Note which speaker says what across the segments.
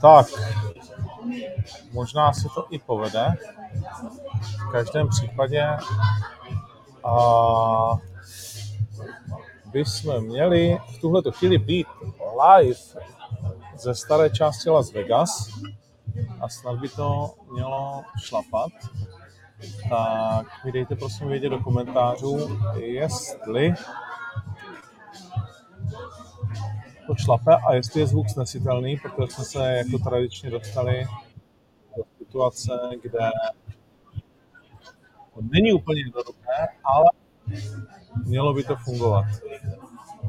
Speaker 1: Tak, možná se to i povede. V každém případě a bychom měli v tuhle chvíli být live ze staré části Las Vegas a snad by to mělo šlapat. Tak mi dejte prosím vědět do komentářů, jestli to šlape a jestli je zvuk snesitelný, protože jsme se jako tradičně dostali do situace, kde to není úplně jednoduché, ale mělo by to fungovat.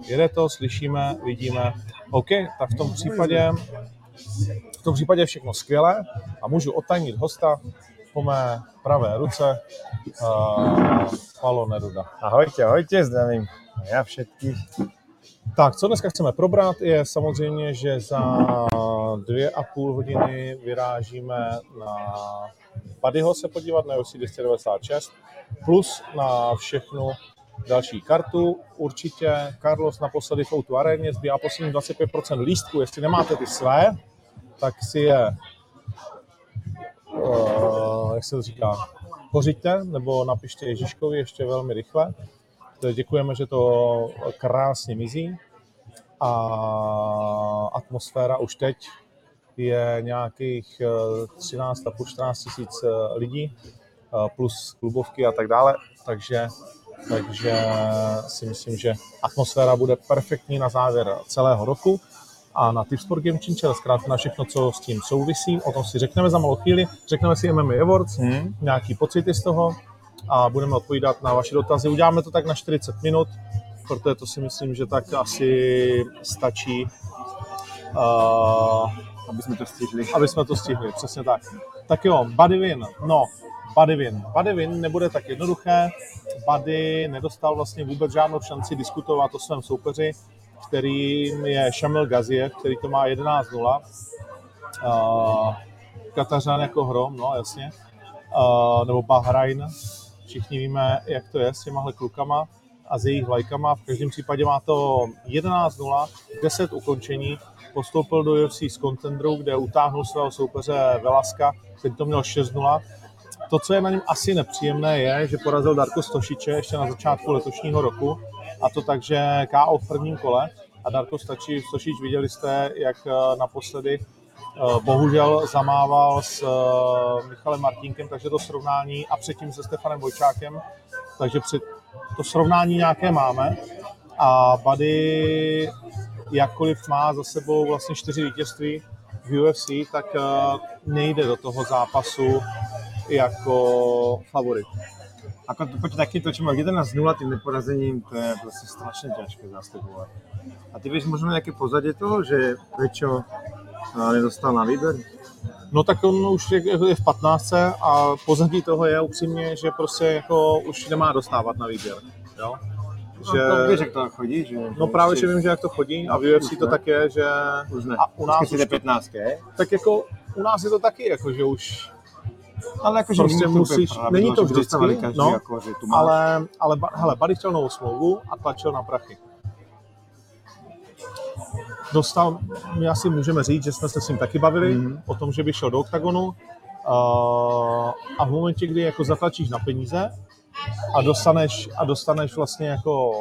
Speaker 1: Jede to, slyšíme, vidíme. OK, tak v tom případě v tom případě všechno skvělé a můžu otajnit hosta po mé pravé ruce uh, Palo Neruda.
Speaker 2: Ahojte, ahojte, zdravím. Já všetkých.
Speaker 1: Tak, co dneska chceme probrat, je samozřejmě, že za dvě a půl hodiny vyrážíme na Paddyho se podívat na UFC 296, plus na všechnu další kartu. Určitě Carlos naposledy v Outu aréně zbývá poslední 25% lístku. Jestli nemáte ty své, tak si je, uh, jak se to říká, pořiďte, nebo napište Ježíškovi ještě velmi rychle. Děkujeme, že to krásně mizí. A atmosféra už teď je nějakých 13 a 14 tisíc eh, lidí plus klubovky a tak dále, takže, takže si myslím, že atmosféra bude perfektní na závěr celého roku. A na Tipsport Game Changer, zkrátka na všechno, co s tím souvisí. O tom si řekneme za malou chvíli, řekneme si MMA Awards, hmm. nějaký pocity z toho a budeme odpovídat na vaše dotazy. Uděláme to tak na 40 minut, protože to si myslím, že tak asi stačí.
Speaker 2: Uh, aby jsme to stihli.
Speaker 1: Aby jsme to stihli, přesně tak. Tak jo, Buddy Win. No. Buddy Win nebude tak jednoduché. Buddy nedostal vlastně vůbec žádnou šanci diskutovat o svém soupeři kterým je Shamil Gaziev, který to má 11-0. Uh, Katařan jako hrom, no jasně. Uh, nebo Bahrain. Všichni víme, jak to je s těmahle klukama a s jejich lajkama. V každém případě má to 11-0, 10 ukončení. Postoupil do UFC z Contendru, kde utáhnul svého soupeře Velaska, který to měl 6-0. To, co je na něm asi nepříjemné, je, že porazil Darko Stošiče ještě na začátku letošního roku a to tak, že KO v prvním kole a Darko Stačí, Stošič viděli jste, jak eh, naposledy bohužel zamával s eh, Michalem Martínkem, takže to srovnání a předtím se Stefanem Vojčákem, takže před, to srovnání nějaké máme a Buddy jakkoliv má za sebou vlastně čtyři vítězství v UFC, tak nejde do toho zápasu jako favorit.
Speaker 2: Ako to, taky to, čo má 11 0 tým neporazením, to je prostě strašně těžké zastupovat. A ty víš možná nějaké pozadí toho, že prečo nedostal na výber?
Speaker 1: No tak on už je, je v 15 a pozadí toho je upřímně, že prostě jako už nemá dostávat na výběr. Jo?
Speaker 2: No, že... to víš, jak to chodí, že...
Speaker 1: No právě, že vím, že jak to chodí a v UFC to tak je, že...
Speaker 2: Už ne. A u nás už... 15, je?
Speaker 1: Tak jako u nás je to taky, jako že už ale jako, že prostě musíš, není to vždycky, no, jako, že tu máš. ale, ale hele, Buddy chtěl novou smlouvu a tlačil na prachy. Dostal, my asi můžeme říct, že jsme se s ním taky bavili mm-hmm. o tom, že by šel do oktagonu a v momentě, kdy jako zatlačíš na peníze a dostaneš, a dostaneš vlastně jako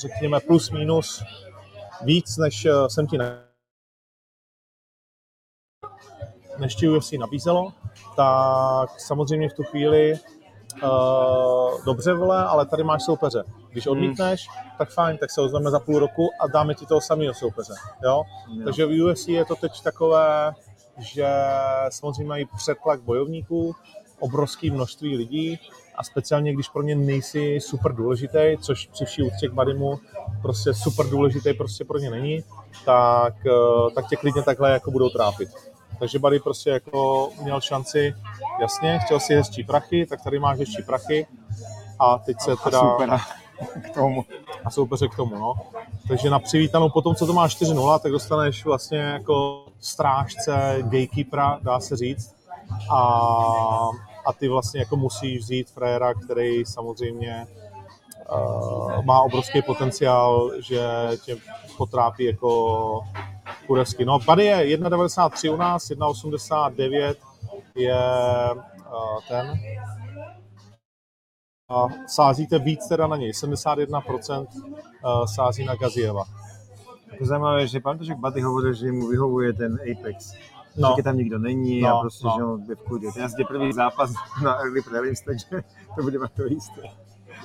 Speaker 1: řekněme plus minus víc, než eh, jsem ti ne než ti UFC nabízelo, tak samozřejmě v tu chvíli uh, dobře vole, ale tady máš soupeře. Když hmm. odmítneš, hmm. tak fajn, tak se ozveme za půl roku a dáme ti toho samého soupeře. Jo? Jo. Takže v UFC je to teď takové, že samozřejmě mají přetlak bojovníků, obrovské množství lidí a speciálně, když pro ně nejsi super důležitý, což při vší úctě k Badimu prostě super důležitý prostě pro ně není, tak, eh, tak tě klidně takhle jako budou trápit. Takže Buddy prostě jako měl šanci, jasně, chtěl si hezčí prachy, tak tady máš hezčí prachy a teď se teda...
Speaker 2: A supera k tomu.
Speaker 1: A soupeře k tomu, no. Takže na přivítanou potom, co to má 4-0, tak dostaneš vlastně jako strážce, gatekeepera, dá se říct. A, a ty vlastně jako musíš vzít frajera, který samozřejmě uh, má obrovský potenciál, že tě potrápí jako kurevsky. No, Buddy je 1,93 u nás, 1,89 je uh, ten. A sázíte víc teda na něj, 71% uh, sází na Gazieva.
Speaker 2: Jako zajímavé, že pan Tošek Baty hovoril, že mu vyhovuje ten Apex.
Speaker 1: No.
Speaker 2: Že tam nikdo není
Speaker 1: No,
Speaker 2: a prostě,
Speaker 1: no.
Speaker 2: že on bude v kudě. Teraz je první zápas na early prelims, takže to bude mať to jisté.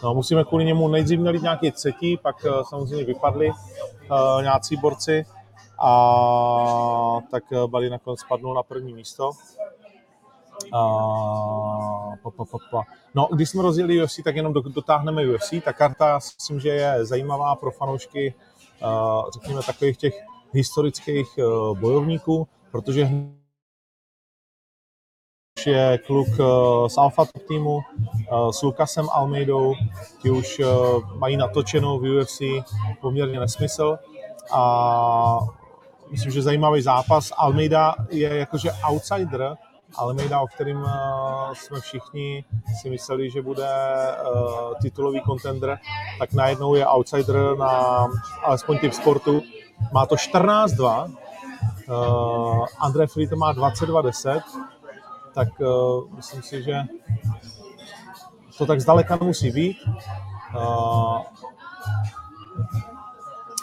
Speaker 1: No, musíme kvůli němu nejdřív měli nějaký třetí, pak eh, samozřejmě vypadli uh, nějací borci a tak eh, Bali nakonec spadnul na první místo. A, pa, pa, pa, pa. No, když jsme rozjeli UFC, tak jenom do- dotáhneme UFC. Ta karta myslím, že je zajímavá pro fanoušky, uh, řekněme, takových těch historických uh, bojovníků, protože je kluk z Alpha Top týmu s Lukasem Almeidou, ti už mají natočenou v UFC poměrně nesmysl a myslím, že zajímavý zápas. Almeida je jakože outsider, Almeida, o kterým uh, jsme všichni si mysleli, že bude uh, titulový contender, tak najednou je outsider na alespoň typ sportu. Má to 14-2, uh, André Fili to má 22-10, tak uh, myslím si, že to tak zdaleka nemusí být. Uh,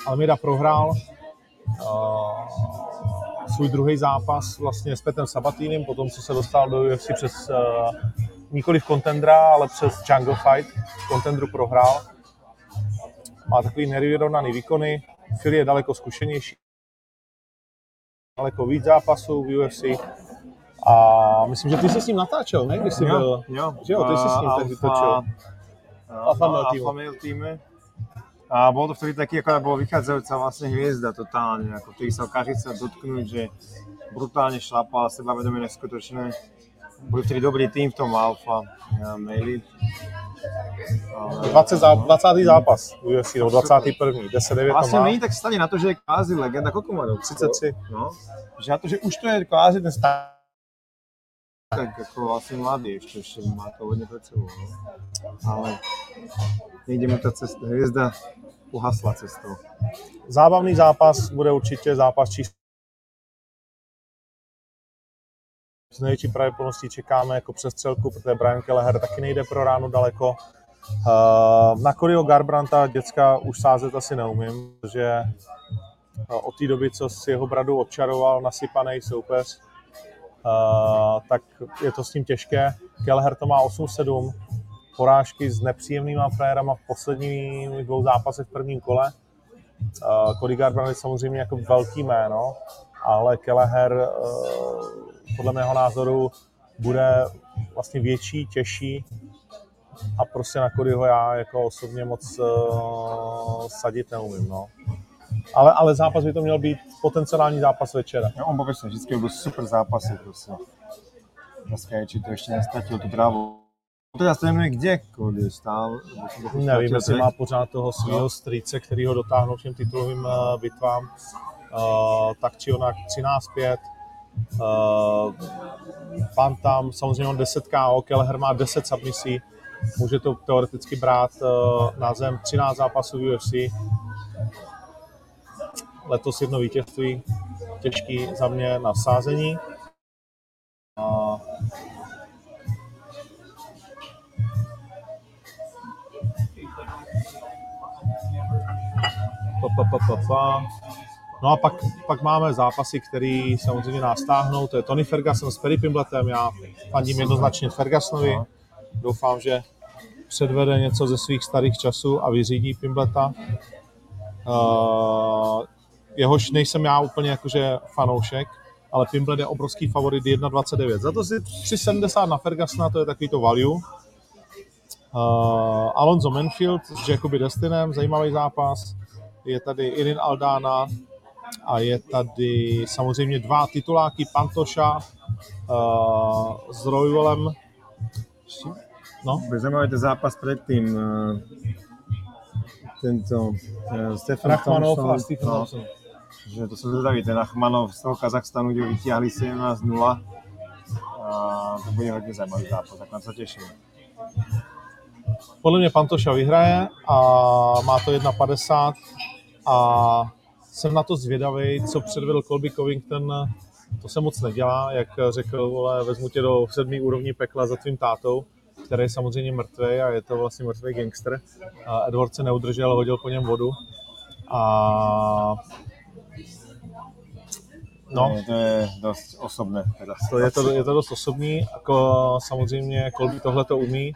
Speaker 1: Almeida prohrál svůj druhý zápas vlastně s Petrem Sabatýnem, potom co se dostal do UFC přes uh, nikoli v kontendra, ale přes Jungle Fight. V kontendru prohrál. Má takový nevyrovnaný výkony. Phil je daleko zkušenější, daleko víc zápasů v UFC. A myslím, že ty jsi s ním natáčel, ne? Když jsi byl...
Speaker 2: jo.
Speaker 1: Že jo, ty jsi s ním tehdy točil.
Speaker 2: Alfa
Speaker 1: Male týmu.
Speaker 2: A bolo to vtedy taký, ako bolo vychádzajúca vlastne hviezda totálne, ako ktorý sa každý chcel dotknúť, že brutálne šlapal, sebavedomie neskutočné. Boli vtedy dobrý tým v tom Alfa Male.
Speaker 1: 20 zá, 20. zápas UFC, nebo 21. 10-9 to
Speaker 2: Vlastne
Speaker 1: má.
Speaker 2: není tak stane na to, že je kvázi legenda, koľko má rokov?
Speaker 1: 33.
Speaker 2: No, že na to, že už to je kvázi ten stát, tak jako vlastně mladý ještě, ještě má to hodně před sebou. No. Ale nejde mu ta cesta, hvězda uhasla cestou.
Speaker 1: Zábavný zápas bude určitě zápas číslo s největší pravděpodobností čekáme jako přestřelku, protože Brian Kelleher taky nejde pro ráno daleko. Uh, na Coryho Garbranta děcka už sázet asi neumím, protože uh, od té doby, co si jeho bradu odčaroval nasypaný soupeř, tak je to s tím těžké. Kelleher to má 8-7, porážky s nepříjemnýma frérama v posledních dvou zápasech v prvním kole. Cody Garbrandt je samozřejmě jako velký jméno, ale Kelleher uh, podle mého názoru bude vlastně větší, těžší a prostě na Codyho já jako osobně moc uh, sadit neumím. No. Ale, ale zápas by to měl být potenciální zápas večera.
Speaker 2: No, on vůbec vždycky byl super zápasy prostě. Dneska či to ještě nestratil tu trávu. Teda se nevím, kde Cody stál.
Speaker 1: Nevím, jestli má pořád toho svého strýce, který ho dotáhnul k těm titulovým uh, bitvám. Uh, tak či onak 13-5. Uh, pan tam samozřejmě on 10 KO, Kelleher má 10 submisí, může to teoreticky brát uh, na zem 13 zápasů UFC. Letos jedno vítězství, těžký za mě na sázení. Uh, pa, pa, pa, pa, pa. No a pak, pak máme zápasy, které samozřejmě nás táhnou. To je Tony Ferguson s Perry Pimbletem. Já fandím jednoznačně Fergusonovi. Doufám, že předvede něco ze svých starých časů a vyřídí Pimbleta. Uh, jehož nejsem já úplně jakože fanoušek, ale Pimblet je obrovský favorit 1,29. Za to si 3,70 na Fergusona, to je takový to value. Uh, Alonso Manfield s Jacoby Destinem, zajímavý zápas. Je tady Irin Aldana a je tady samozřejmě dva tituláky Pantoša uh, s Royvalem. No,
Speaker 2: Bude zajímavý ten zápas předtím. eh, Tento eh, Stefan
Speaker 1: Rachmanov a
Speaker 2: Thompson,
Speaker 1: Stephen
Speaker 2: no,
Speaker 1: Thompson.
Speaker 2: Že to jsem zvědavý, ten Rachmanov z toho Kazachstanu, kde vytáhli 17-0. A to bude hodně zajímavý zápas, tak na co těším.
Speaker 1: podle mě Pantoša vyhraje a má to 1,50 a jsem na to zvědavý, co předvedl Colby Covington. To se moc nedělá, jak řekl, vole, vezmu tě do sedmý úrovní pekla za tvým tátou, který je samozřejmě mrtvý a je to vlastně mrtvý gangster. Edward se neudržel, hodil po něm vodu. A
Speaker 2: No. To je dost osobné. Teda.
Speaker 1: To je, to, je to dost osobní, jako samozřejmě Colby tohle to umí.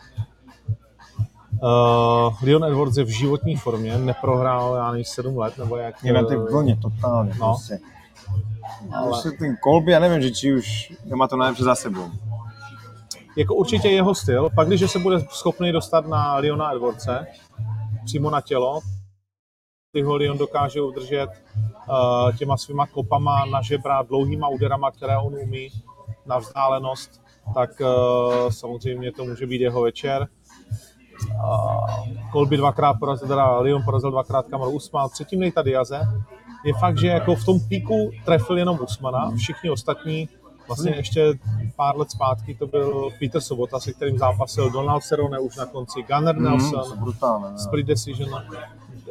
Speaker 1: Uh, Leon Edwards je v životní formě, neprohrál já nevím, 7 let, nebo jak...
Speaker 2: Je na té vlně totálně no. prostě. Ale... Prostě ten Colby, já nevím, že či už má to nejlepší za sebou.
Speaker 1: Jako určitě jeho styl, pak když se bude schopný dostat na Leona Edwardse, přímo na tělo, ty ho Leon dokáže udržet uh, těma svýma kopama na žebra, dlouhýma úderama, které on umí na vzdálenost, tak uh, samozřejmě to může být jeho večer. Kolby dvakrát porazil, teda Lyon porazil dvakrát Kamaru Usman, třetím Nejta Diaze. Je fakt, že jako v tom píku trefil jenom Usmana, všichni ostatní Vlastně ještě pár let zpátky to byl Peter Sobota, se kterým zápasil Donald Cerrone už na konci, Gunnar mhm, Nelson,
Speaker 2: mm, brutálne,
Speaker 1: Split Decision,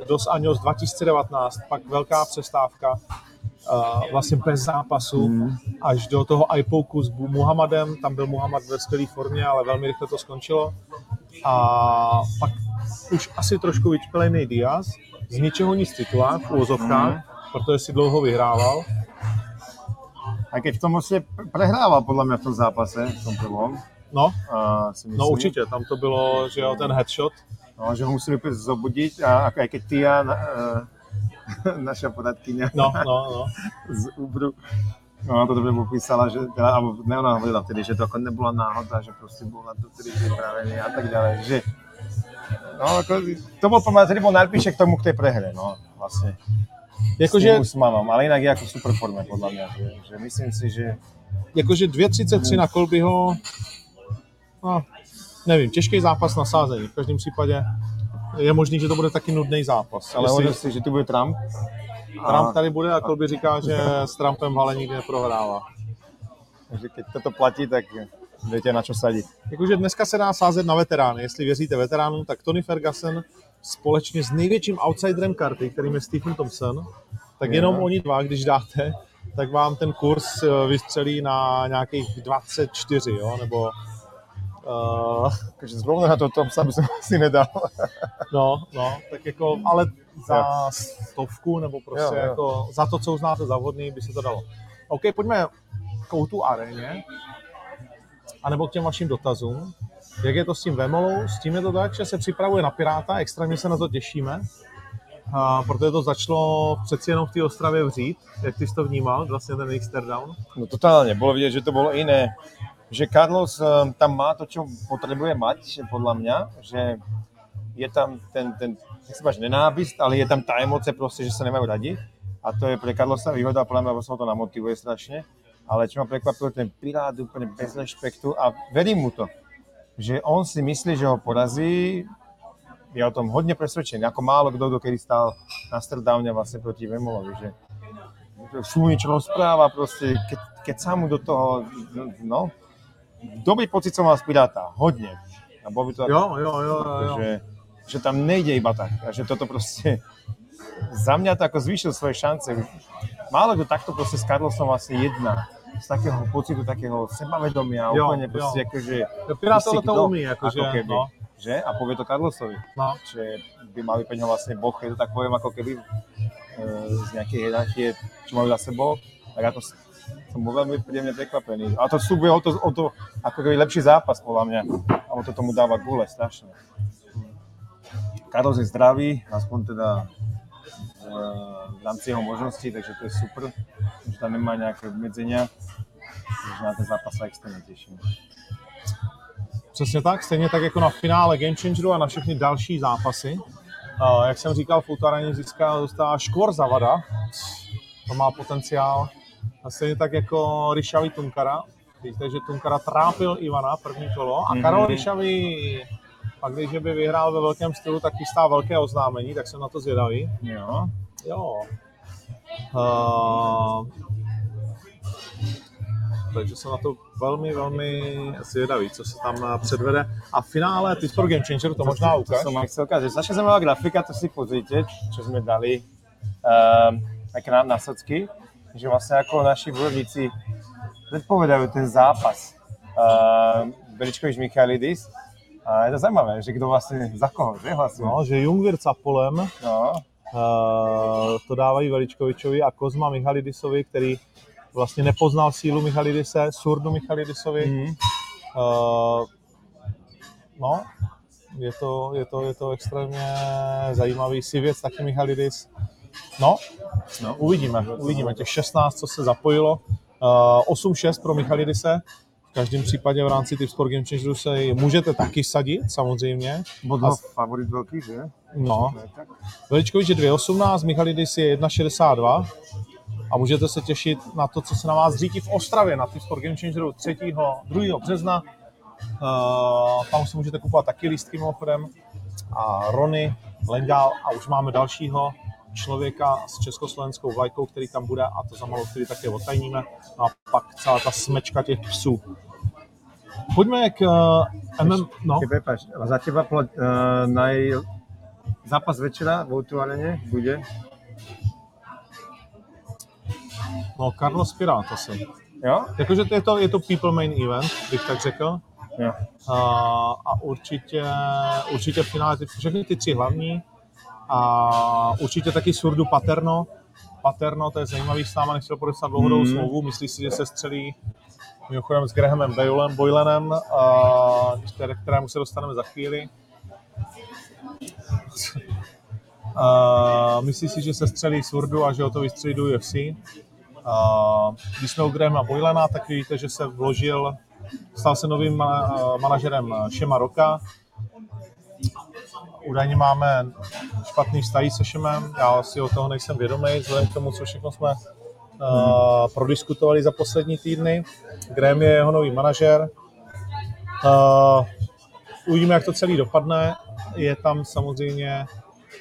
Speaker 1: Dos Anjos 2019, pak velká přestávka, uh, vlastně bez zápasu, mm. až do toho iPoku s Muhammadem, tam byl Muhammad ve skvělé formě, ale velmi rychle to skončilo. A pak už asi trošku vyčpelený Diaz, z ničeho nic titulá v úvozovkách, mm. protože si dlouho vyhrával.
Speaker 2: A keď v tom vlastně prehrával podle mě v tom zápase, v tom prvom.
Speaker 1: No, si no určitě, tam to bylo, že jo, ten headshot.
Speaker 2: No, že ho museli zobudit a, a keď ty a na, naša poradkyně
Speaker 1: no, no, no.
Speaker 2: z Ubru No, to dobře popísala, že, teda, alebo ne ona hovorila tedy, že to jako nebyla náhoda, že prostě byl na to tedy připravený a tak dále, že no, jako, to byl pomáhat, tedy byl najbližšie k tomu, k té prehre, no, vlastně. Jakože... S Usmanom, ale jinak je jako super forma, podle mě, že, že myslím si, že...
Speaker 1: Jakože 2.33 na Kolbyho, no, nevím, těžký zápas na sázení, v každém případě je možný, že to bude taky nudný zápas.
Speaker 2: Ale Jestli... si, že tu bude Trump,
Speaker 1: Trump tady bude a Kolby říká, že s Trumpem hale nikdy neprohrává.
Speaker 2: Takže když to platí, tak víte na čo sadit.
Speaker 1: Jakože dneska se dá sázet na veterány. Jestli věříte veteránům, tak Tony Ferguson společně s největším outsiderem karty, kterým je Stephen Thompson, tak je. jenom oni dva, když dáte, tak vám ten kurz eh, vystřelí na nějakých 24, jo, nebo
Speaker 2: Uh, takže zrovna na to Thompson bych si nedal.
Speaker 1: no, no, tak jako, ale za stovku, nebo prostě jo, jo. jako za to, co uznáte za vhodný, by se to dalo. OK, pojďme k tu aréně, anebo k těm vašim dotazům. Jak je to s tím Vemolou? S tím je to tak, že se připravuje na Piráta, extrémně se na to těšíme, a protože to začalo přeci jenom v té Ostravě vřít. Jak ty jsi to vnímal, vlastně ten jejich down?
Speaker 2: No totálně, bylo vidět, že to bylo jiné. Že Carlos eh, tam má to, co potřebuje mať, podle mě, že je tam ten, ten nechci máš nenávist, ale je tam ta emoce prostě, že se nemají radi. A to je pre Carlosa výhoda, podle mě vlastně to namotivuje strašně. Ale čo ma prekvapilo, ten Pirát úplně bez respektu a verím mu to. Že on si myslí, že ho porazí, je o tom hodně přesvědčený, jako málo kdo, kdo kedy stál na Stardowne vlastně proti Vemolovi, že Šunič rozpráva prostě, keď sa mu do toho, no, dobrý pocit som mal z Piráta, hodně.
Speaker 1: A bylo by to jo, jo, jo, jo, jo.
Speaker 2: Že, že tam nejde iba tak a že toto prostě za mňa to ako zvýšil svoje šance. Málo kdo takto prostě s Carlosom vlastně jedná z takého pocitu, takého sebavedomia, jo, úplně prostě jo. akože...
Speaker 1: Pirát tohle to umí, akože,
Speaker 2: ako keby, no. Že? A povie to Carlosovi. No. Že by mali peň ho vlastne Boh, je to tak poviem, ako keby e, z nejakej hierarchie, čo majú za sebou, tak ako som bol veľmi príjemne prekvapený. A to súbuje o to, o to ako keby lepší zápas, podľa mňa. A to tomu dáva gule strašne. Carlos je zdravý, aspoň teda v rámci jeho možností, takže to je super, že tam nemá nějaké obmedzenia, takže na ten zápas se extrémně těším.
Speaker 1: Přesně tak, stejně tak jako na finále Game Changeru a na všechny další zápasy. Uh, jak jsem říkal, Fultaraně získá, dostává Škvor Zavada, to má potenciál. A stejně tak jako Ryšavý Tunkara, víte, že Tunkara trápil Ivana první kolo a Karol mm-hmm. Ryšavý pak když by vyhrál ve velkém stylu, tak chystá velké oznámení, tak jsem na to zvědavý.
Speaker 2: Jo.
Speaker 1: Jo. Uh, takže jsem na to velmi, velmi zvědavý, co se tam eh, předvede. A v finále ty pro Game Changer to možná
Speaker 2: To
Speaker 1: ukáž.
Speaker 2: som vám chcel ukázať. Strašne zaujímavá grafika, to si pozrite, čo sme dali um, také na, na socky, že vlastne ako naši bojovníci predpovedajú ten zápas uh, Beličkovič Michalidis. A je to zaujímavé, že kdo vlastne za koho, že hlasuje.
Speaker 1: No, že Jungwirth Apolem
Speaker 2: no.
Speaker 1: Uh, to dávají Veličkovičovi a Kozma Michalidisovi, který vlastně nepoznal sílu Michalidise, Surdu Michalidisovi.
Speaker 2: Mm.
Speaker 1: Uh, no, je to, je, to, je to extrémně zajímavý si věc, taky Michalidis. No, no, uvidíme, uvidíme. Těch 16, co se zapojilo. Uh, 8-6 pro Michalidise. V každém případě v rámci Tips Sport Game Changeru se můžete taky sadit, samozřejmě.
Speaker 2: Bod
Speaker 1: A-
Speaker 2: favorit veľký, že?
Speaker 1: No. Veličkovič je 2,18, Michalidis je 1,62 a můžete se těšit na to, co se na vás řítí v Ostravě na Sport Game Changeru 3. 2. března. Uh, tam si můžete kupovat taky lístky mimochodem. A Rony, Lengál a už máme dalšího člověka s československou vlajkou, který tam bude a to za malou chvíli také odtajníme. No a pak celá ta smečka těch psů. Pojďme k uh, MM... No,
Speaker 2: a za teba pl- uh, naj... zápas večera v O2 Arene bude?
Speaker 1: no Carlos Pirát asi.
Speaker 2: Jo?
Speaker 1: Jakože to je to, je to people main event, bych tak řekl.
Speaker 2: Jo.
Speaker 1: A, a určitě, určitě v finále ty, všechny ty tři hlavní. A určitě taky Surdu Paterno. Paterno, to je zajímavý s náma, nechtěl podepsat dlouhodobou
Speaker 2: Mm.
Speaker 1: smlouvu. Myslí si, že se střelí mimochodem s Grahamem Boylem, Boylenem, a, které, kterému se dostaneme za chvíli. A, myslí si, že se střelí Surdu a že ho to vystřelí do UFC. A, když jsme u Grahama Boylena, tak vidíte, že se vložil, stal se novým ma- manažerem Šema Roka. Údajně máme špatný vztahy se Šemem, já si o toho nejsem vědomý, vzhledem k tomu, co všechno jsme uh, prodiskutovali za poslední týdny. Graham je jeho nový manažer. Uh, uvidíme, jak to celý dopadne. Je tam samozřejmě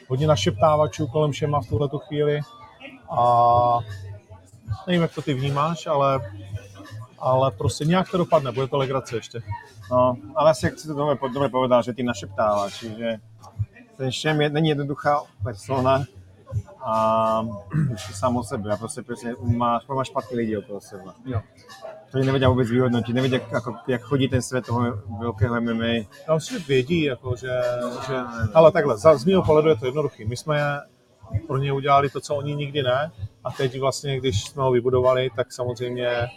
Speaker 1: hodně našeptávačů kolem Šema v tuhle chvíli. A nevím, jak to ty vnímáš, ale, ale prostě nějak to dopadne, bude to legrace ještě.
Speaker 2: No, ale asi, jak si to dobre, dobre povedal, že ty našeptáva, čiže ten Šem je, není jednoduchá persona a už to sám o sebe a prostě, prostě máš, máš špatný lidi okolo seba.
Speaker 1: Jo.
Speaker 2: Ktorí nevedia vôbec vyhodnotiť, nevedia, ako, jak chodí ten svet toho veľkého MMA.
Speaker 1: Já myslím, že vědí, jako, že, že... Ale takhle, z mého pohledu je to jednoduchý. My jsme pro ně udělali to, co oni nikdy ne. A teď vlastně, když jsme ho vybudovali, tak samozřejmě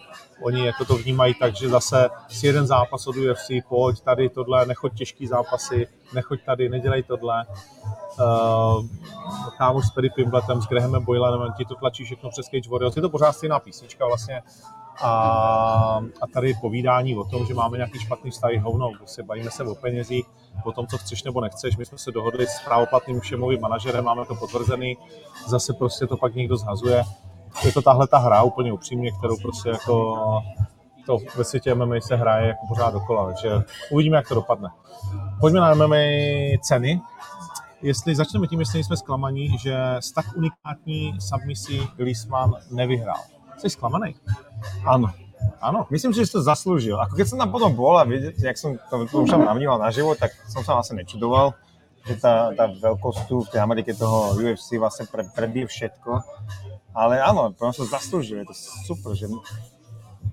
Speaker 1: oni jako to vnímají tak, že zase si jeden zápas od UFC, pojď tady tohle, nechoď těžký zápasy, nechoď tady, nedělej tohle. Uh, kámoš s Perry Pimbletem, s Grahamem Boylanem, ti to tlačí všechno přes Cage Warriors. Je to pořád stejná písnička vlastně. A, a tady povídání o tom, že máme nějaký špatný vztahy hovno, prostě bavíme se o penězích, o tom, co chceš nebo nechceš. My jsme se dohodli s právoplatným všemovým manažerem, máme to potvrzený, zase prostě to pak někdo zhazuje. Je to tahle ta hra úplně upřímně, kterou prostě jako to ve světě MMA se hraje jako pořád dokola, takže uvidíme, jak to dopadne. Pojďme na MMA ceny. Jestli začneme tím, jestli jsme zklamaní, že s tak unikátní submisí Glisman nevyhrál. Jsi zklamaný?
Speaker 2: Áno.
Speaker 1: Áno.
Speaker 2: Myslím, že si to zaslúžil. Ako keď som tam potom bol a vidieť, jak som to, to už tam navnímal naživo, tak som sa vlastne nečudoval, že tá, tá veľkosť tu v tej Amerike toho UFC vlastne pre, prebije všetko. Ale áno, to som zaslúžil, je to super, že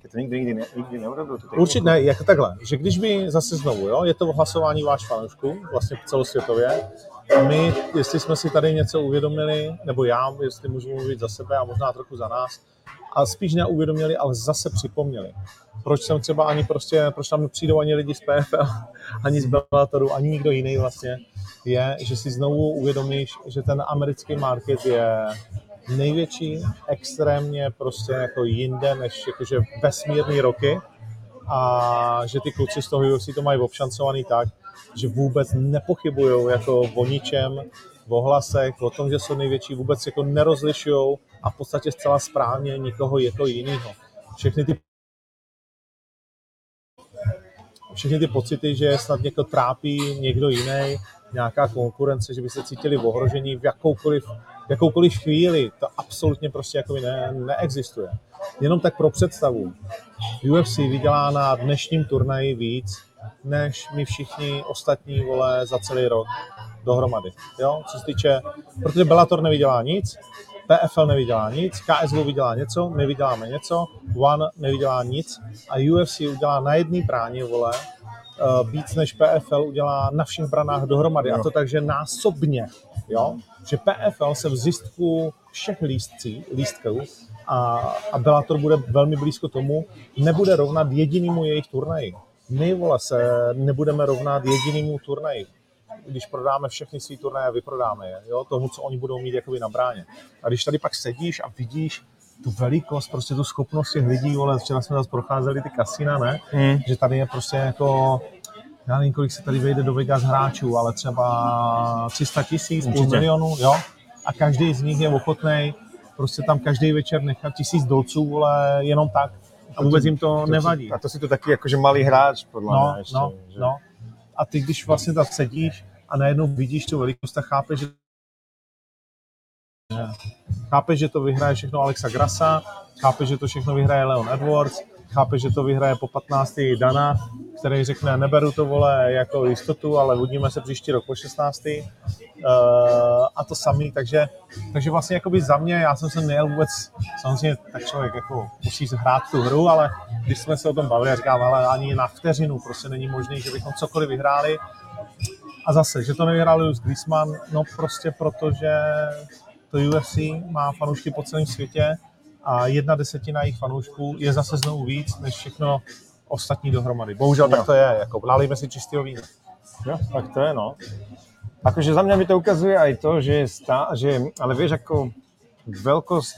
Speaker 2: keď to nikdy, nikdy, ne, nikdy neurobil.
Speaker 1: Určitě ne, jako takhle, že když by zase znovu, jo, je to hlasování váš fanoušků, vlastně celosvětově, my, jestli jsme si tady něco uvědomili, nebo já, jestli můžu mluvit za sebe a možná trochu za nás, a spíš neuvědomili, ale zase připomněli. Proč jsem třeba ani prostě, proč tam nepřijdou ani lidi z PFL, ani z Bellatoru, ani nikdo jiný vlastně, je, že si znovu uvědomíš, že ten americký market je největší, extrémně prostě jako jinde, než jakože vesmírný roky a že ty kluci z toho UFC to mají obšancovaný tak, že vůbec nepochybují jako o ničem, o hlasech, o tom, že jsou největší, vůbec jako nerozlišují a v podstatě zcela správně nikoho jako jiného. Všechny ty všechny ty pocity, že snad někdo trápí někdo jiný, nějaká konkurence, že by se cítili v ohrožení v jakoukoliv, jakoukoliv chvíli, to absolutně prostě jako ne, neexistuje. Jenom tak pro představu. UFC vydělá na dnešním turnaji víc, než my všichni ostatní vole za celý rok dohromady. Jo? Co se týče, protože Bellator nevydělá nic, PFL nevydělá nic, KSV vydělá něco, my vyděláme něco, One nevydělá nic a UFC udělá na jedné bráně, vole, uh, víc než PFL udělá na všech branách dohromady. A to takže násobně, jo? Že PFL se v zistku všech lístcí, lístků a, a Bellator bude velmi blízko tomu, nebude rovnat jedinému jejich turnaji. My, vole, se nebudeme rovnat jedinému turnaji když prodáme všechny svý turnaje, vyprodáme je, jo, tomu, co oni budou mít jakoby na bráně. A když tady pak sedíš a vidíš tu velikost, prostě tu schopnost těch lidí, vole, včera jsme zase procházeli ty kasina, ne,
Speaker 2: Mm.
Speaker 1: že tady je prostě jako, já nevím, kolik se tady vejde do Vegas hráčů, ale třeba 300 tisíc, půl milionu, jo, a každý z nich je ochotný prostě tam každý večer nechat tisíc dolců, vole, jenom tak. A vůbec jim to nevadí.
Speaker 2: A to si to taky jakože malý hráč, podle
Speaker 1: No,
Speaker 2: mě ještě.
Speaker 1: no,
Speaker 2: že?
Speaker 1: no. A ty, když vlastně tam sedíš a najednou vidíš tu velikost, tak chápeš, že chápeš, že to vyhraje všechno Alexa Grasa, chápeš, že to všechno vyhraje Leon Edwards, chápeš, že to vyhraje po 15. Dana, který řekne, neberu to vole jako jistotu, ale uvidíme se příští rok po 16. Uh, a to samý, takže, takže vlastně jakoby za mě, já jsem se nejel vůbec, samozřejmě tak člověk jako musí hrát tu hru, ale když jsme se o tom bavili, já říkám, ale ani na vteřinu prostě není možné, že bychom cokoliv vyhráli. A zase, že to nevyhrál Lewis Griezmann, no prostě protože to UFC má fanoušky po celém světě a jedna desetina jejich fanoušků je zase znovu víc, než všechno ostatní dohromady. Bohužel
Speaker 2: Jo.
Speaker 1: tak to je, jako nalejme si čistého vína.
Speaker 2: Jo, tak to je, no. Akože za mňa mi to ukazuje aj to, že, je stá, že ale vieš, ako veľkosť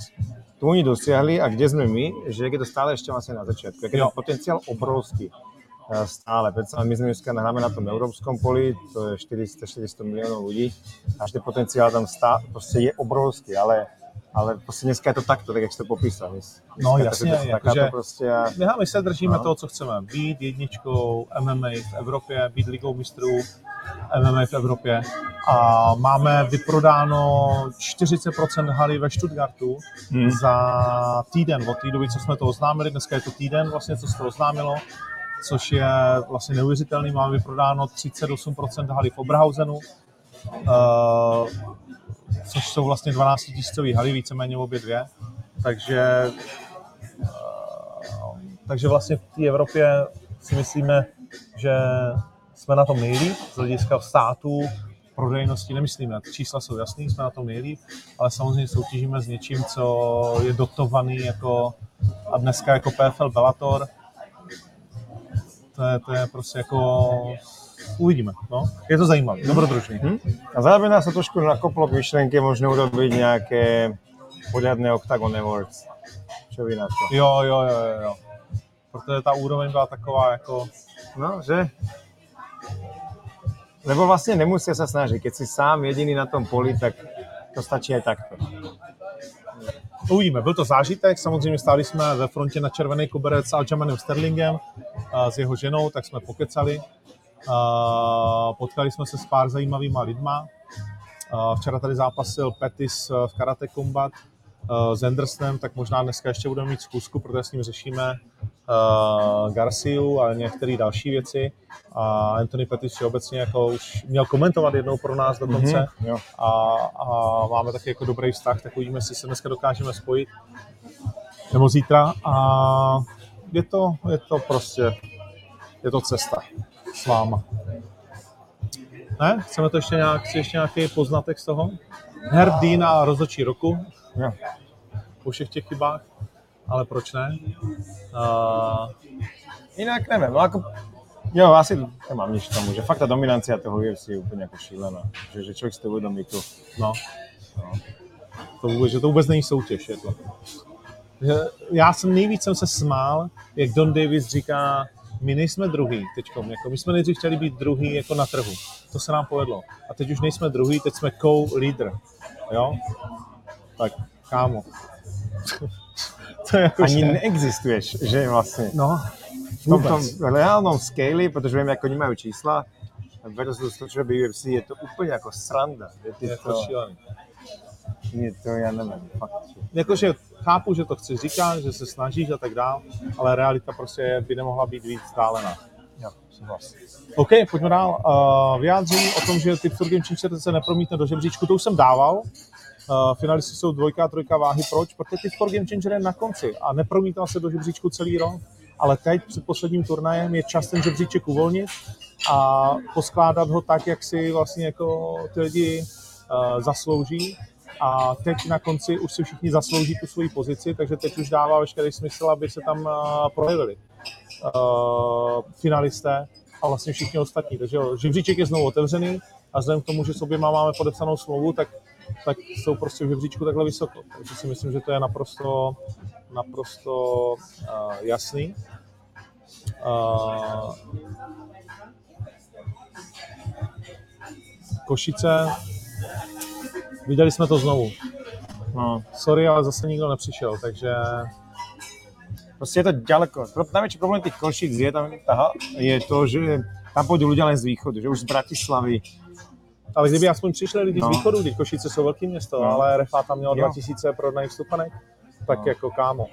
Speaker 2: tu oni dosiahli a kde sme my, že je to stále ešte vlastne na začiatku. Jak je ten potenciál obrovský stále. Predsa my sme dneska nahráme na tom európskom poli, to je 400-400 miliónov ľudí, až ten potenciál tam stá, prostě je obrovský, ale ale prostě dneska je to takto, tak jak jsi to popísal.
Speaker 1: No,
Speaker 2: dneska
Speaker 1: jasně,
Speaker 2: to,
Speaker 1: jakože-
Speaker 2: to prostě a,
Speaker 1: My, my se držíme
Speaker 2: No.
Speaker 1: toho, co chceme. Být jedničkou MMA v Evropě, být ligou mistrů MMA v Evropě. A máme vyprodáno 40% haly ve Stuttgartu
Speaker 2: Hmm.
Speaker 1: za týden. Od té doby, co jsme to oznámili, dneska je to týden, vlastně, co se to oznámilo, což je vlastně neuvěřitelný. Máme vyprodáno 38% haly v Oberhausenu, uh, což jsou vlastně 12 tisícový haly, víceméně obě dvě. Takže takže vlastně v té Evropě si myslíme, že jsme na tom nejlíp z hlediska států, prodejnosti nemyslíme. Čísla jsou jasný, jsme na tom nejlíp, ale samozřejmě soutěžíme s něčím, co je dotovaný jako a dneska jako PFL Bellator. To je, to je prostě jako uvidíme. No. Je to zajímavé, dobrodružný.
Speaker 2: Hm? A zároveň nás to trošku nakoplo k myšlenke možno urobiť nejaké poriadne Octagon Awards. Čo vy na to?
Speaker 1: Jo, jo, jo, jo, jo. Protože ta úroveň byla taková jako
Speaker 2: No, že? Lebo vlastne nemusia sa snažiť. Keď si sám jediný na tom poli, tak to stačí aj takto.
Speaker 1: Uvidíme, byl to zážitek, samozřejmě stáli jsme ve frontě na červený koberec s Aljamanem Sterlingem, s jeho ženou, tak jsme pokecali. Potkali jsme se s pár zajímavýma lidma. Včera tady zápasil Petis v Karate Combat eh, s Andersonem, tak možná dneska ještě budeme mít zkusku, protože s ním řešíme uh, Garciu a některé další věci. A Anthony Pettis obecně jako už měl komentovat jednou pro nás dokonce
Speaker 2: Mhm, jo.
Speaker 1: a, a máme taky jako dobrý vztah, tak uvidíme, jestli se dneska dokážeme spojit nebo zítra a je to, je to prostě, je to cesta s váma. Ne? Chceme to ještě nějak, chci ještě nějaký poznatek z toho? Herdý na rozhodčí roku
Speaker 2: Jo.
Speaker 1: po všech těch chybách, ale proč ne? Uh,
Speaker 2: Inak neviem, no ako... Jo, asi nemám nič k tomu, že fakt tá dominancia toho UFC je úplne ako šílená. Že, že človek si to uvedomí tu.
Speaker 1: No. no. To vůbec, že to vůbec není soutěž, je to. Že Já jsem nejvíc jsem se smál, jak Don Davis říká, my nejsme druhý teďkom, jako my jsme nejdřív chtěli být druhý jako na trhu. To se nám povedlo. A teď už nejsme druhý, teď jsme co-leader. Jo? Tak, kámo. to je jako
Speaker 2: Ani
Speaker 1: že-
Speaker 2: neexistuješ, že vlastne
Speaker 1: No,
Speaker 2: v tom, tom reálnom scale, protože viem, ako oni majú čísla, versus to, čo robí UFC, je to úplne ako sranda. Je
Speaker 1: Je
Speaker 2: to,
Speaker 1: to šílený.
Speaker 2: Je to, já nevím, fakt.
Speaker 1: Jakože chápu, že to chci říkat, že se snažíš a tak dále, ale realita prostě by nemohla být víc vzdálená.
Speaker 2: Jo, souhlas.
Speaker 1: OK, pojďme dál. Uh, vyjádření o tom, že Tips for Game Changer se nepromítne do žebříčku, to už jsem dával. Uh, finalisti jsou dvojka a trojka váhy. Proč? Protože Tips for Game Changer je na konci a nepromítal se do žebříčku celý rok. Ale teď před posledním turnajem je čas ten žebříček uvolnit a poskládat ho tak, jak si vlastně jako ty lidi uh, zaslouží. A teď na konci už si všichni zaslouží tu svoji pozici, takže teď už dává veškerý smysl, aby se tam uh, projevili uh, finalisté a vlastně všichni ostatní. Takže jo, žebříček je znovu otevřený a vzhledem k tomu, že s oběma máme podepsanou smlouvu, tak, tak jsou prostě v žebříčku takhle vysoko. Takže si myslím, že to je naprosto, naprosto uh, jasný. Uh, Košice, viděli jsme to znovu.
Speaker 2: No,
Speaker 1: Sorry, ale zase nikdo nepřišel, takže
Speaker 2: Proste je to ďaleko. Pro- Najväčší problém tých Košíc je, tam, tá, je to, že tam ľudia len z východu, že už z Bratislavy.
Speaker 1: Ale kdyby aspoň přišli lidi
Speaker 2: No.
Speaker 1: z východu, když Košice jsou velký město,
Speaker 2: No.
Speaker 1: ale Refa tam mělo
Speaker 2: Jo.
Speaker 1: 2000 prodaných vstupenek, tak
Speaker 2: No.
Speaker 1: jako kámo.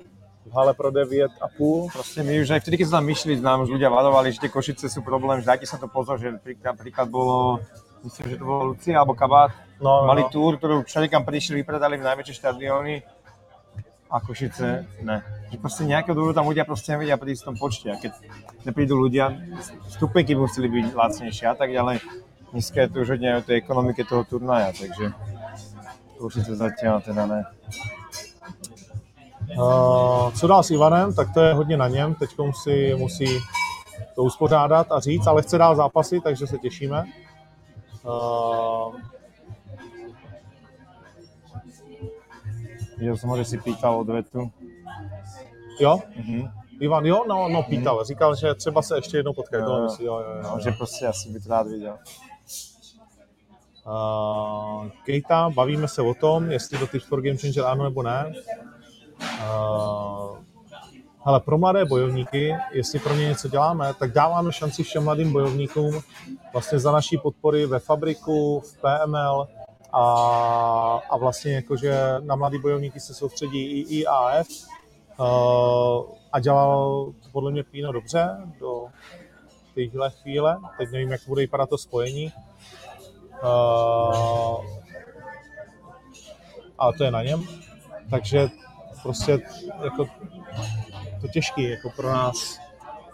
Speaker 1: V hale pro 9 a půl.
Speaker 2: Proste my už aj vtedy, keď sme tam myšli, nám už ľudia vadovali, že tie Košice sú problém, že dajte sa to pozor, že napríklad, napríklad bolo, myslím, že to bolo Lucia alebo Kabát,
Speaker 1: No, no,
Speaker 2: mali
Speaker 1: no.
Speaker 2: túr, ktorú všade kam prišli, vypredali v najväčšie štadióny a Košice ne. Že proste nejakého dôvodu tam ľudia proste nevedia prísť v tom počte a keď neprídu ľudia, stupenky by museli byť lacnejšie a tak ďalej. Dneska je to už hodne o tej ekonomike toho turnaja, takže Košice zatiaľ teda ne.
Speaker 1: Uh, co dál s Ivanem, tak to je hodně na něm. Teď si musí to uspořádat a říct, ale chce dál zápasy, takže se těšíme.
Speaker 2: Videl som ho, že si pýtal odvetu.
Speaker 1: jo,
Speaker 2: Mhm.
Speaker 1: Ivan, jo, no, no pýtal. Říkal, že třeba se ještě jednou potkají.
Speaker 2: Jo, jo.
Speaker 1: myslí, jo, jo, jo.
Speaker 2: No, že proste asi by to rád videl.
Speaker 1: Uh, Kejta, bavíme se o tom, jestli do Tips for Game Changer ano nebo ne. Uh, hele, pro mladé bojovníky, jestli pro ně něco děláme, tak dáváme šanci všem mladým bojovníkům vlastně za naší podpory ve fabriku, v PML a, a vlastně jakože na mladý bojovníky se soustředí i IAF uh, a dělal podle mě Píno dobře do téhle chvíle. Teď nevím, jak bude vypadat to spojení. Uh, ale to je na něm. Takže prostě jako to těžký jako pro nás.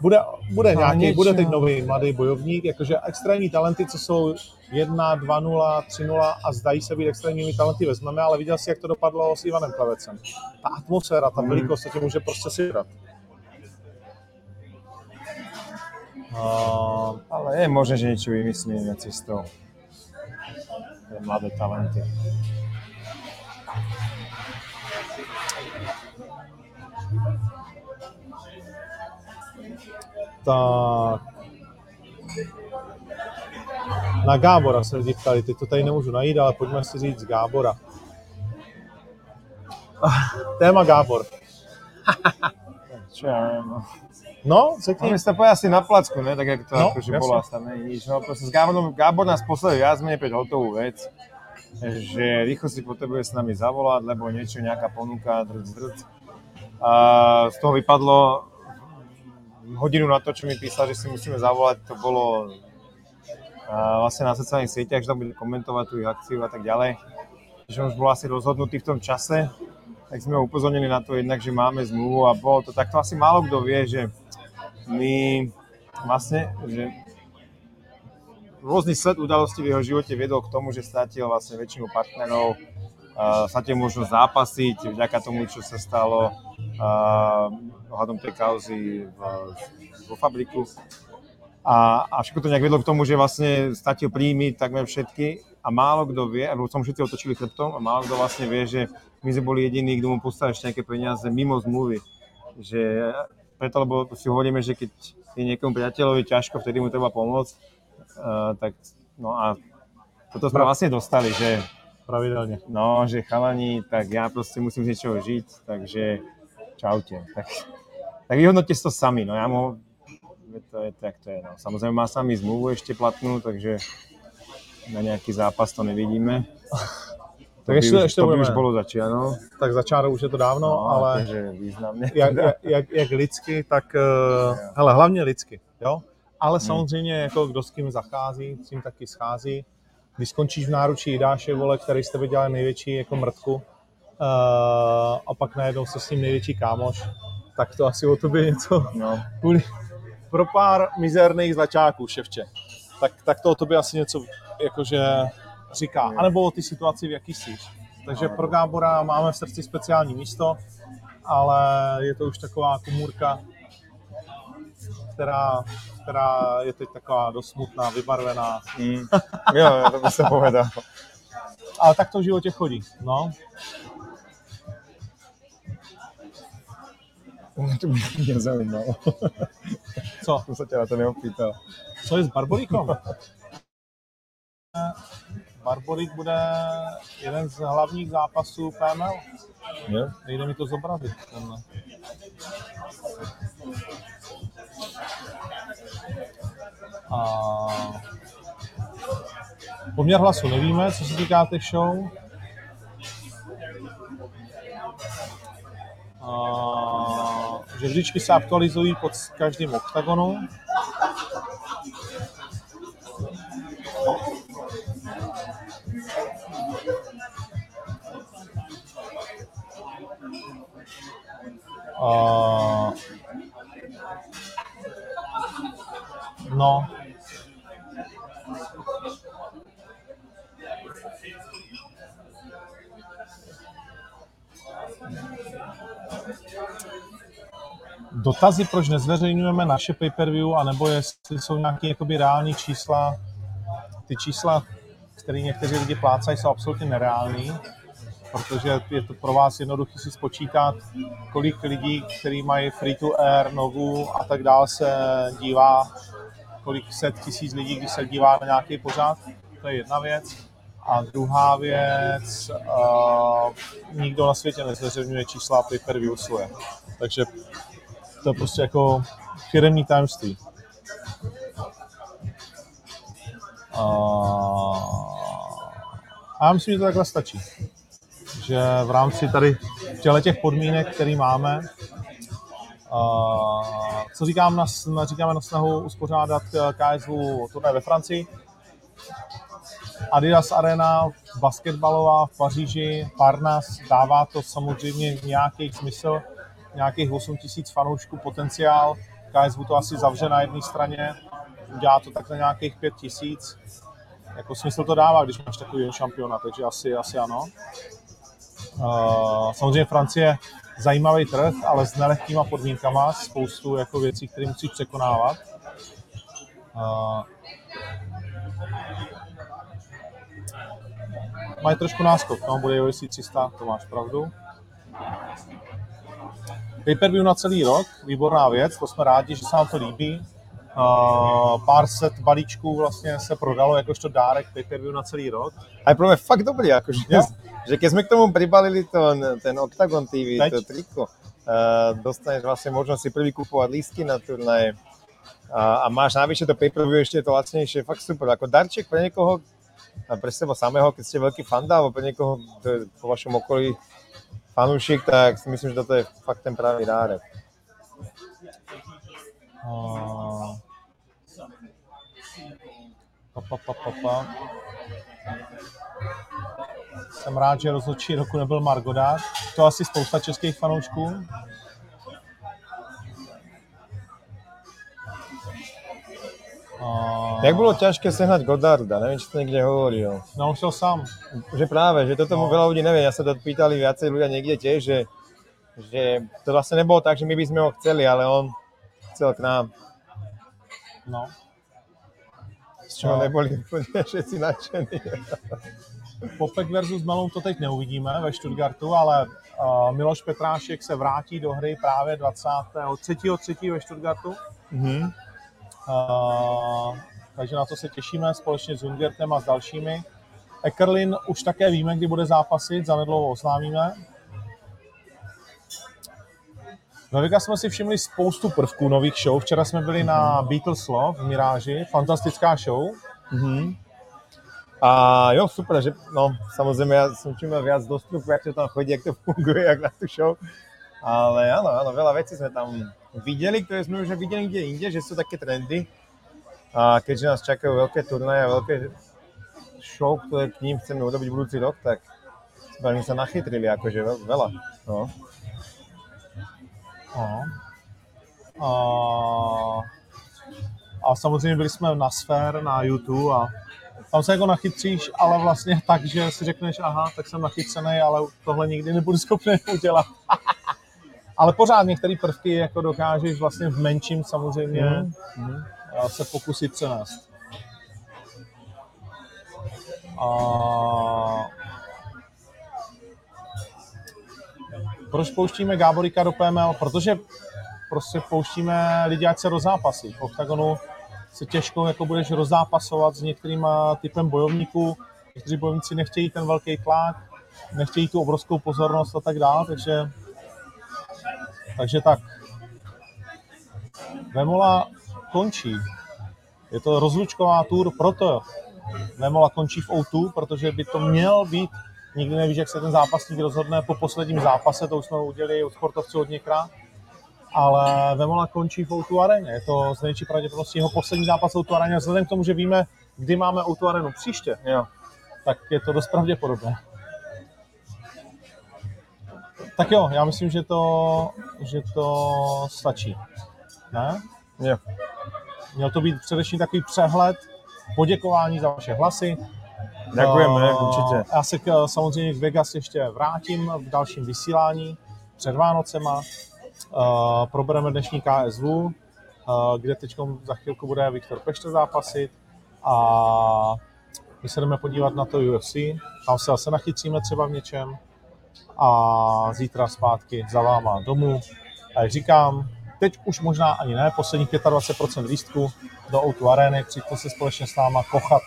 Speaker 1: Bude, bude nějaký, bude teď nový mladý bojovník, jakože extrémní talenty, co jsou 1, 2, 0, 3, 0 a zdají se být extrémními talenty, vezmeme, ale viděl jsi, jak to dopadlo s Ivanem Klavecem. Ta atmosféra, ta
Speaker 2: Hmm.
Speaker 1: velikost, to tě může prostě sybrat. Uh,
Speaker 2: Ale je možné, že niečo vymyslíme cestou. Mladé talenty.
Speaker 1: Tak na Gábora se lidi ptali, teď to tady nemůžu najít, ale pojďme si říct Gábora. Téma Gábor.
Speaker 2: Čo ja viem, no.
Speaker 1: No, řekni.
Speaker 2: Si to povedať asi na placku, ne? Tak jak to
Speaker 1: No,
Speaker 2: akože bolo, asi tam nič. No proste s Gáborom, Gábor nás poslal viac menej pred hotovú vec, že rýchlo si potrebuje s nami zavolať, lebo niečo, nejaká ponuka, drc, drc. A z toho vypadlo hodinu na to, čo mi písal, že si musíme zavolať, to bolo a vlastne na sociálnych sieťach, že tam bude komentovať tú ich akciu a tak ďalej. Že už bol asi rozhodnutý v tom čase, tak sme ho upozornili na to jednak, že máme zmluvu a bolo to takto asi málo kto vie, že my vlastne, že rôzny sled udalostí v jeho živote viedol k tomu, že stratil vlastne väčšinu partnerov, uh, stratil možnosť zápasiť vďaka tomu, čo sa stalo ohľadom tej kauzy v, vo fabriku. A, a všetko to nejak vedlo k tomu, že vlastne stratil príjmy takmer všetky a málo kto vie, alebo som všetci otočili chrbtom a málo kto vlastne vie, že my sme boli jediní, kto mu postavil ešte nejaké peniaze mimo zmluvy. Že preto, lebo si hovoríme, že keď je niekomu priateľovi ťažko, vtedy mu treba pomôcť, uh, tak no a toto sme vlastne dostali, že
Speaker 1: Pravidelně.
Speaker 2: no, že chalani, tak ja proste musím z niečoho žiť, takže čaute. Tak, tak vyhodnote si to sami, no ja mu, to je tak to je, no. Samozrejme má sami zmluvu ešte platnú, takže na nejaký zápas to nevidíme.
Speaker 1: Tak ještě,
Speaker 2: už,
Speaker 1: ještě
Speaker 2: to by
Speaker 1: budeme.
Speaker 2: už bolo začít, ano.
Speaker 1: Tak začáro už je to dávno,
Speaker 2: No,
Speaker 1: ale
Speaker 2: takže významně.
Speaker 1: jak, jak, jak, lidsky, tak uh, hele, hlavně lidsky, jo? Ale samozřejmě jako kdo s kým zachází, s tím taky schází. Když skončíš v náručí Jidáše, vole, který tebe dělá největší jako mrtku a pak najednou se s ním největší kámoš, tak to asi o tobě něco
Speaker 2: No.
Speaker 1: kvůli, pro pár mizerných zlačáků, ševče. Tak, tak to o tobě asi něco jakože říká. A nebo o ty situaci, v jaký jsi. Takže pro Gábora máme v srdci speciální místo, ale je to už taková komůrka, která, která je teď taková dost smutná, vybarvená.
Speaker 2: Mm. Jo, to by se povedal.
Speaker 1: Ale tak to v životě chodí. No.
Speaker 2: To by mě zajímalo.
Speaker 1: Co?
Speaker 2: Jsem se tě na to neopýtal.
Speaker 1: Co je s Barboríkom? Barborík bude jeden z hlavních zápasů PML.
Speaker 2: Jo?
Speaker 1: Nejde mi to zobrazit. Tenhle. A poměr hlasu nevíme, co se týká těch show. Že vždycky se aktualizují pod každým oktagonu. No, dotazy, proč nezveřejňujeme naše pay-per-view, anebo jestli jsou nějaké jakoby reální čísla. Ty čísla, které někteří lidi plácají, jsou absolutně nereální, protože je to pro vás jednoduché si spočítat, kolik lidí, kteří mají free to air, novu a tak dále se dívá, kolik set tisíc lidí, když se dívá na nějaký pořád. To je jedna věc. A druhá věc, uh, nikdo na světě nezveřejňuje čísla pay-per-view svoje. Takže to je prostě jako firmní tajemství. A a já myslím, že to takhle stačí. Že v rámci tady těle těch podmínek, které máme, a co říkám na, na, říkáme na snahu uspořádat eh, KSV turnaj ve Francii, Adidas Arena basketbalová v Paříži, Parnas, dává to samozřejmě nějaký smysl, nějakých 8 tisíc fanoušků potenciál. KSV to asi zavře na jedné straně, udělá to tak za nějakých 5 tisíc. Jako smysl to dává, když máš takový šampiona, takže asi, asi ano. Uh, samozřejmě Francie zajímavý trh, ale s nelehkýma podmínkama, spoustu jako věcí, které musíš překonávat. Uh, mají trošku náskok, no, bude UFC 300, to máš pravdu. Pay-per-view na celý rok, výborná věc, to jsme rádi, že se nám to líbí. Uh, pár set balíčků vlastně se prodalo jakožto dárek pay-per-view na celý rok.
Speaker 2: A je pro mě fakt dobrý, akože,
Speaker 1: Jo.
Speaker 2: že keď sme k tomu pribalili to, ten Octagon TV,
Speaker 1: Teď.
Speaker 2: to triko, uh, dostaneš vlastne možnosť si prvý kupovať lístky na turnaje a, a máš navyše to pay-per-view ešte je to lacnejšie, fakt super. Ako darček pre niekoho, a pre seba samého, keď ste veľký fanda, alebo pre niekoho, kto je po vašom okolí fanúšik, tak si myslím, že toto je fakt ten pravý dárek.
Speaker 1: Uh, pa, pa, pa, pa, pa. Jsem rád, že rozhodčí roku nebyl Margodár. To asi spousta českých fanoušků.
Speaker 2: Jak bolo ťažké sehnať Godarda, neviem, či to niekde hovoril.
Speaker 1: No, on šel sám.
Speaker 2: Že práve, že toto mu
Speaker 1: No.
Speaker 2: veľa ľudí nevie. Ja sa to pýtali viacej ľudia niekde tiež, že, že to vlastne nebolo tak, že my by sme ho chceli, ale on chcel k nám.
Speaker 1: No.
Speaker 2: Z čoho
Speaker 1: No.
Speaker 2: neboli úplne všetci nadšení.
Speaker 1: Popek versus Melon to teď neuvidíme ve Stuttgartu, ale uh, Miloš Petrášek se vrátí do hry právě 23.3. ve Stuttgartu.
Speaker 2: Mhm.
Speaker 1: Takže na to se těšíme společně s Jungertem a s dalšími. Ekerlin už také víme, kdy bude zápasit, zanedlouho oznámíme. Ve Vegas jsme si všimli spoustu prvků nových show. Včera jsme byli na Beatles Love v Miráži, fantastická show.
Speaker 2: Mhm. A jo, super, že no, samozrejme ja som čím viac dostupu, jak to tam chodí, jak to funguje, jak na tú show. Ale áno, áno, veľa vecí sme tam videli, ktoré sme už videli kde inde, že sú také trendy. A keďže nás čakajú veľké turnaje a veľké show, ktoré k ním chceme urobiť budúci rok, tak sme sa nachytrili akože veľa. No.
Speaker 1: No. A, a samozřejmě byli jsme na Sfér, na YouTube a tam se jako nachytříš, ale vlastně tak, že si řekneš, aha, tak jsem nachycený, ale tohle nikdy nebudu schopný udělat. ale pořád některé prvky jako dokážeš vlastně v menším samozřejmě mm. se pokusit přenést. A proč pouštíme Gáborika do PML? Protože prostě pouštíme lidi, ať se rozzápasí. V OKTAGONu se těžko jako budeš rozzápasovat s některýma typem bojovníků. Někteří bojovníci nechtějí ten velký tlak, nechtějí tu obrovskou pozornost a tak dále, takže, takže tak. Vemola končí. Je to rozlučková tour, proto Vemola končí v O2, protože by to měl být, nikdy nevíš, jak se ten zápasník rozhodne po posledním zápase, to už jsme udělali od sportovců hodněkrát, ale Vemola končí v O2 areně. Je to z největší pravděpodobností jeho poslední zápas v O2 areně. Vzhledem k tomu, že víme, kdy máme O2 arenu příště,
Speaker 2: jo.
Speaker 1: tak je to dost pravděpodobné. Tak jo, já myslím, že to, že to stačí. Ne?
Speaker 2: Jo.
Speaker 1: Měl to být především takový přehled, poděkování za vaše hlasy.
Speaker 2: Děkujeme, uh, určitě.
Speaker 1: Já se k, samozřejmě k Vegas ještě vrátím v dalším vysílání před Vánocema. Uh, probereme dnešní KSV, uh, kde teď za chvilku bude Viktor Pešte zápasit a my se jdeme podívat na to UFC, tam se zase nachycíme třeba v něčem a zítra zpátky za váma domů. A jak říkám, teď už možná ani ne, posledních 25% lístku do Outu Areny, přijďte se společně s náma kochat.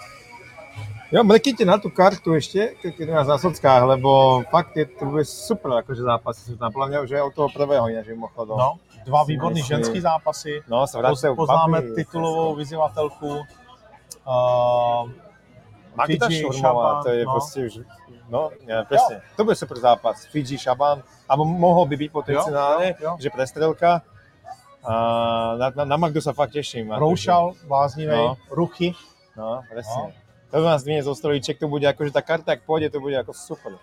Speaker 2: Jo, mrkněte na tu kartu ještě, na sockách, lebo fakt je to bude super, jakože zápasy jsou tam, podle že od toho prvého jinak, že mimochodom.
Speaker 1: No, dva výborný ženský zápasy,
Speaker 2: no, se
Speaker 1: Poz, poznáme papi. titulovou vyzývatelku, uh,
Speaker 2: Magda Šurmová, to je no. prostě už, no, ne, přesně, jo. to bude super zápas, Fiji Šaban, a mohl by být potenciálně, jo, jo, jo. že prestrelka, a na, na, na Magdu sa fakt teším.
Speaker 1: Roušal, bláznivý, no. ruchy.
Speaker 2: No, presne. No. To nás dnes zo stolíček, to bude akože tá karta, ak pôjde, to bude ako super.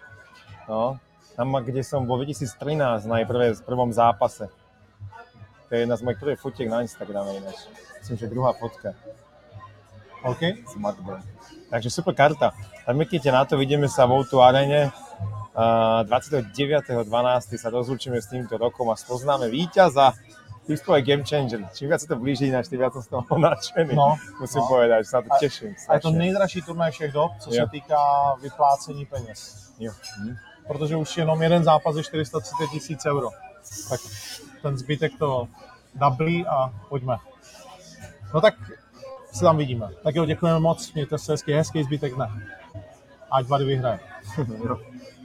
Speaker 2: No, tam, kde som bol 2013 na prvé, prvom zápase. To je jedna z mojich prvých fotiek na Instagrame ináč. Myslím, že druhá fotka.
Speaker 1: OK.
Speaker 2: S Magdou. Takže super karta. Tak myknite na to, vidíme sa v Outu arene. Uh, 29.12. sa rozlučíme s týmto rokom a spoznáme víťaza Týmto je game changer. Čím viac sa to blíží, ináč tým viac som z toho nadšený. No, Musím no. povedať, že sa na to teším.
Speaker 1: A je to nejdražší turnaj všech dob, co jo. se týká vyplácení peněz.
Speaker 2: Jo. Hm.
Speaker 1: Protože už jenom jeden zápas je 430 tisíc euro. Tak ten zbytek to dablí a pojďme. No tak se tam vidíme. Tak jo, děkujeme moc, mějte se hezký, hezký zbytek dne. Ať Vady vyhraje.